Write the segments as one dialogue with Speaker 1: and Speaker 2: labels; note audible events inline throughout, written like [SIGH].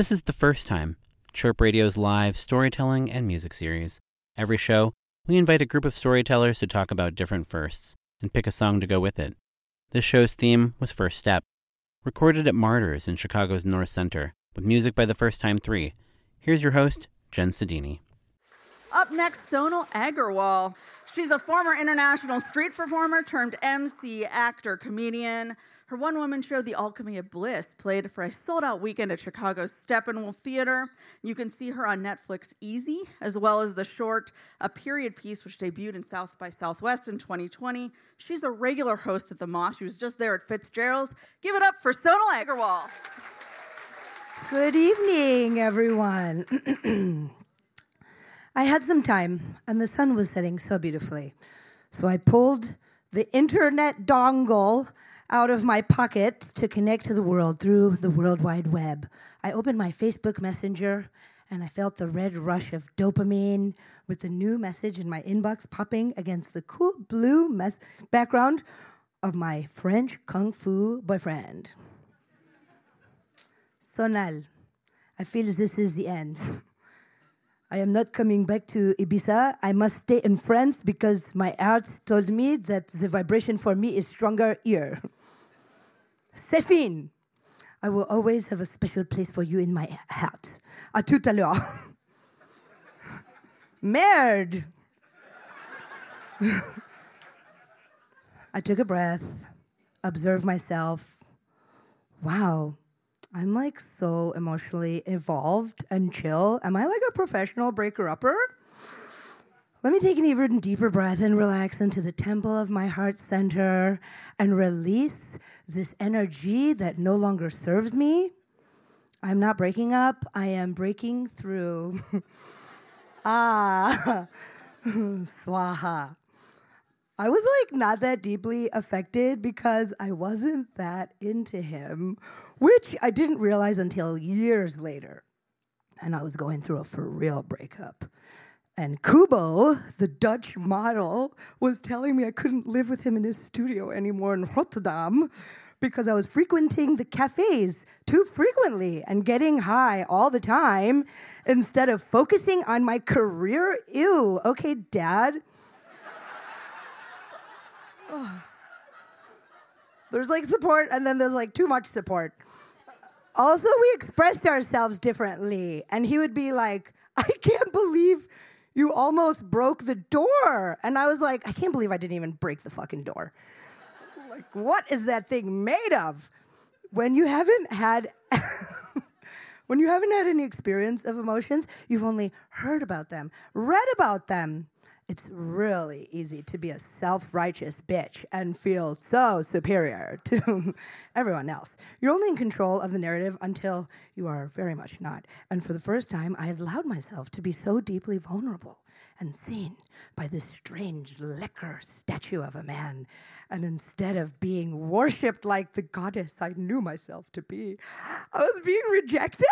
Speaker 1: This is the first time, Chirp Radio's live storytelling and music series. Every show, we invite a group of storytellers to talk about different firsts and pick a song to go with it. This show's theme was First Step, recorded at Martyrs in Chicago's North Center, with music by the First Time Three. Here's your host, Jenn Sodini.
Speaker 2: Up next, Sonal Aggarwal. She's a former international street performer turned MC, actor, comedian. Her one woman show, The Alchemy of Bliss, played for a sold out weekend at Chicago's Steppenwolf Theater. You can see her on Netflix Easy, as well as the short A Period Piece, which debuted in South by Southwest in 2020. She's a regular host at the Moth. She was just there at Fitzgerald's. Give it up for Sonal Aggarwal.
Speaker 3: Good evening, everyone. [CLEARS THROAT] I had some time, and the sun was setting so beautifully. So I pulled the internet dongle out of my pocket to connect to the world through the World Wide Web. I opened my Facebook Messenger and I felt the red rush of dopamine with the new message in my inbox popping against the cool blue mes- background of my French kung fu boyfriend. Sonal, I feel this is the end. I am not coming back to Ibiza. I must stay in France because my heart told me that the vibration for me is stronger here. Séphine, I will always have a special place for you in my heart. À tout à l'heure. Merde. I took a breath, observed myself. Wow, I'm like so emotionally evolved and chill. Am I like a professional breaker upper? Let me take an even deeper breath and relax into the temple of my heart center and release this energy that no longer serves me. I'm not breaking up, I am breaking through. [LAUGHS] ah, [LAUGHS] swaha. I was like not that deeply affected because I wasn't that into him, which I didn't realize until years later. And I was going through a for real breakup. And Kubo, the Dutch model, was telling me I couldn't live with him in his studio anymore in Rotterdam because I was frequenting the cafes too frequently and getting high all the time instead of focusing on my career. Ew, okay, dad. [SIGHS] there's like support, and then there's like too much support. Also, we expressed ourselves differently, and he would be like, I can't believe you almost broke the door. And I was like, I can't believe I didn't even break the fucking door. like, what is that thing made of? When you haven't had [LAUGHS] when you haven't had any experience of emotions, you've only heard about them, read about them. It's really easy to be a self righteous bitch and feel so superior [LAUGHS] to everyone else. You're only in control of the narrative until you are very much not. And for the first time, I had allowed myself to be so deeply vulnerable and seen by this strange liquor statue of a man. And instead of being worshipped like the goddess I knew myself to be, I was being rejected?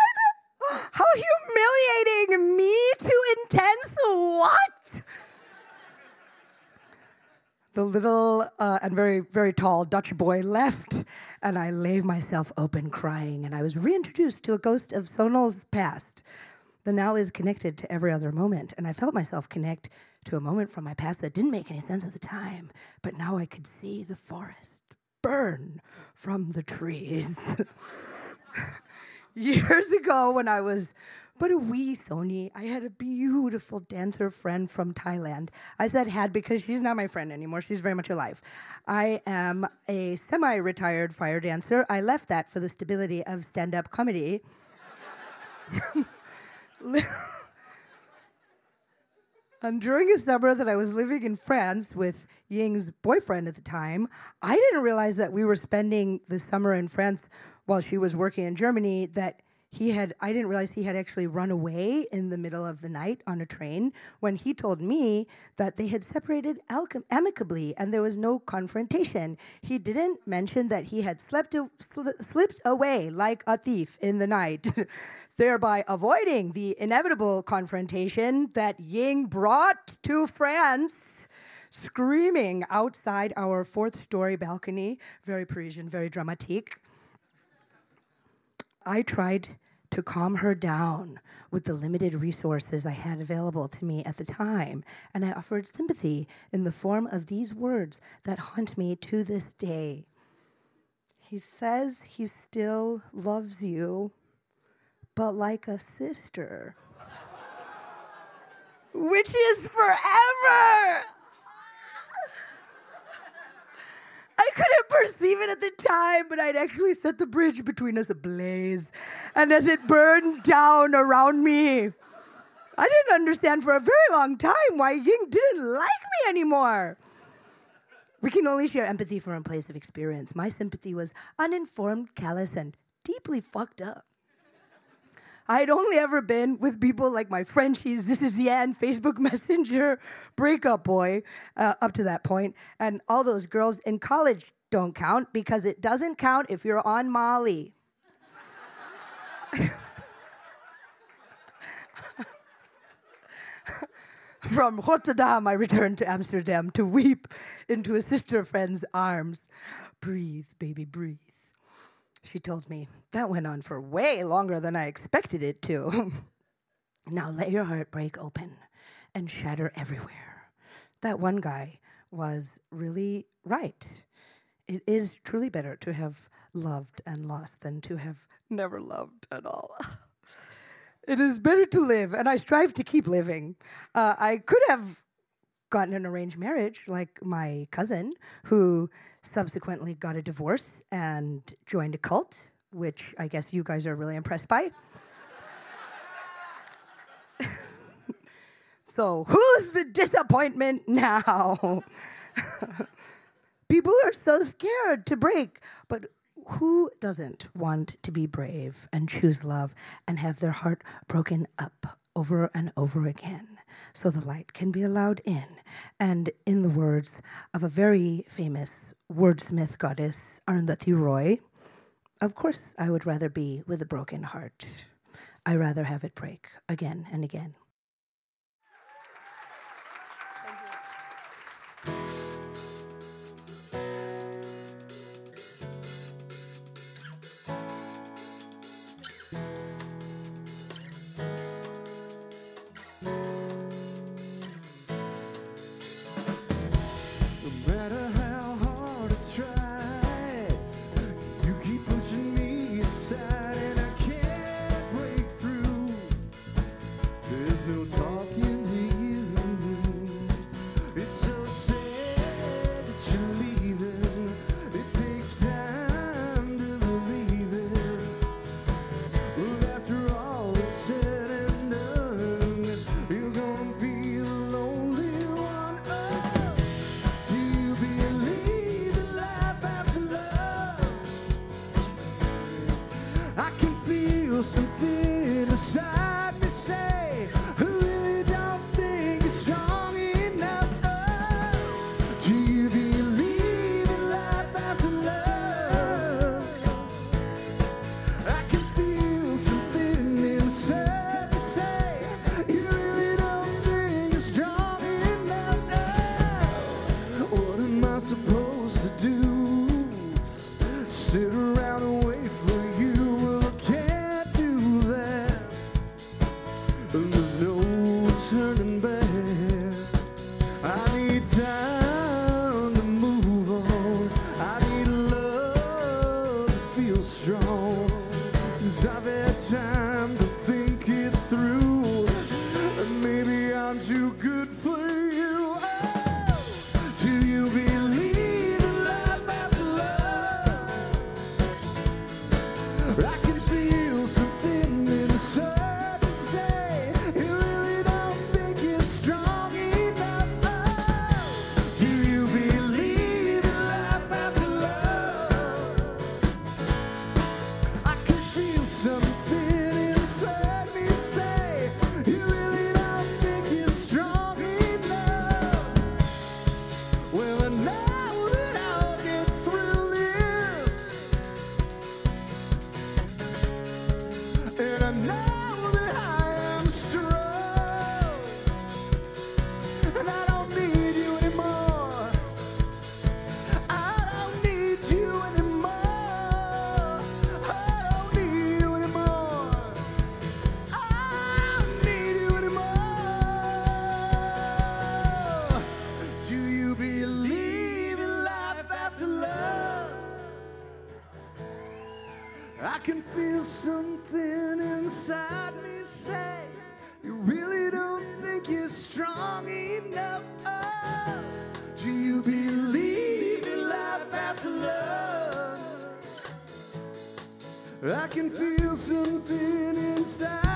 Speaker 3: [GASPS] How humiliating! Me too intense? What? The little uh, and very, very tall Dutch boy left, and I lay myself open crying, and I was reintroduced to a ghost of Sonal's past. The now is connected to every other moment, and I felt myself connect to a moment from my past that didn't make any sense at the time, but now I could see the forest burn from the trees. [LAUGHS] Years ago, when I was but a wee Sony, I had a beautiful dancer friend from Thailand. I said had because she's not my friend anymore. She's very much alive. I am a semi retired fire dancer. I left that for the stability of stand up comedy. [LAUGHS] and during a summer that I was living in France with Ying's boyfriend at the time, I didn't realize that we were spending the summer in France while she was working in Germany. That he had i didn't realize he had actually run away in the middle of the night on a train when he told me that they had separated amicably and there was no confrontation. He didn't mention that he had slept sl- slipped away like a thief in the night [LAUGHS] thereby avoiding the inevitable confrontation that ying brought to france screaming outside our fourth story balcony. Very parisian very dramatique I tried to calm her down with the limited resources I had available to me at the time, and I offered sympathy in the form of these words that haunt me to this day. He says he still loves you, but like a sister, which is forever. I couldn't perceive it at the time, but I'd actually set the bridge between us ablaze. And as it burned down around me, I didn't understand for a very long time why Ying didn't like me anymore. We can only share empathy from a place of experience. My sympathy was uninformed, callous, and deeply fucked up. I had only ever been with people like my Frenchies, this is Yan, Facebook [LAUGHS] Messenger, breakup boy, uh, up to that point, and all those girls in college don't count because it doesn't count if you're on Molly. [LAUGHS] From Rotterdam, I returned to Amsterdam to weep into a sister friend's arms. Breathe, baby, breathe. She told me that went on for way longer than I expected it to. [LAUGHS] now let your heart break open and shatter everywhere. That one guy was really right. It is truly better to have loved and lost than to have never loved at all. [LAUGHS] it is better to live, and I strive to keep living. Uh, I could have gotten an arranged marriage like my cousin, who subsequently got a divorce and joined a cult, which I guess you guys are really impressed by. [LAUGHS] so, who's the disappointment now? [LAUGHS] People are so scared to break, but who doesn't want to be brave and choose love and have their heart broken up over and over again so the light can be allowed in? And in the words of a very famous wordsmith goddess, Arundhati Roy, of course I would rather be with a broken heart. I rather have it break again and again.
Speaker 4: I can feel something inside me say, You really don't think you're strong enough. Oh, do you believe in life after love? I can feel something inside.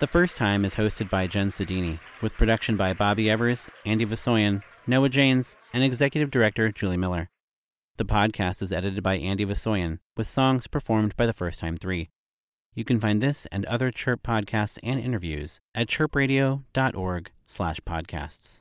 Speaker 1: The First Time is hosted by Jenn Sodini, with production by Bobby Evers, Andy Vasoyan, Noah Janes, and executive director Julie Mueller. The podcast is edited by Andy Vasoyan, with songs performed by the First Time Three. You can find this and other Chirp podcasts and interviews at chirpradio.org slash podcasts.